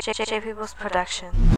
J, People's production.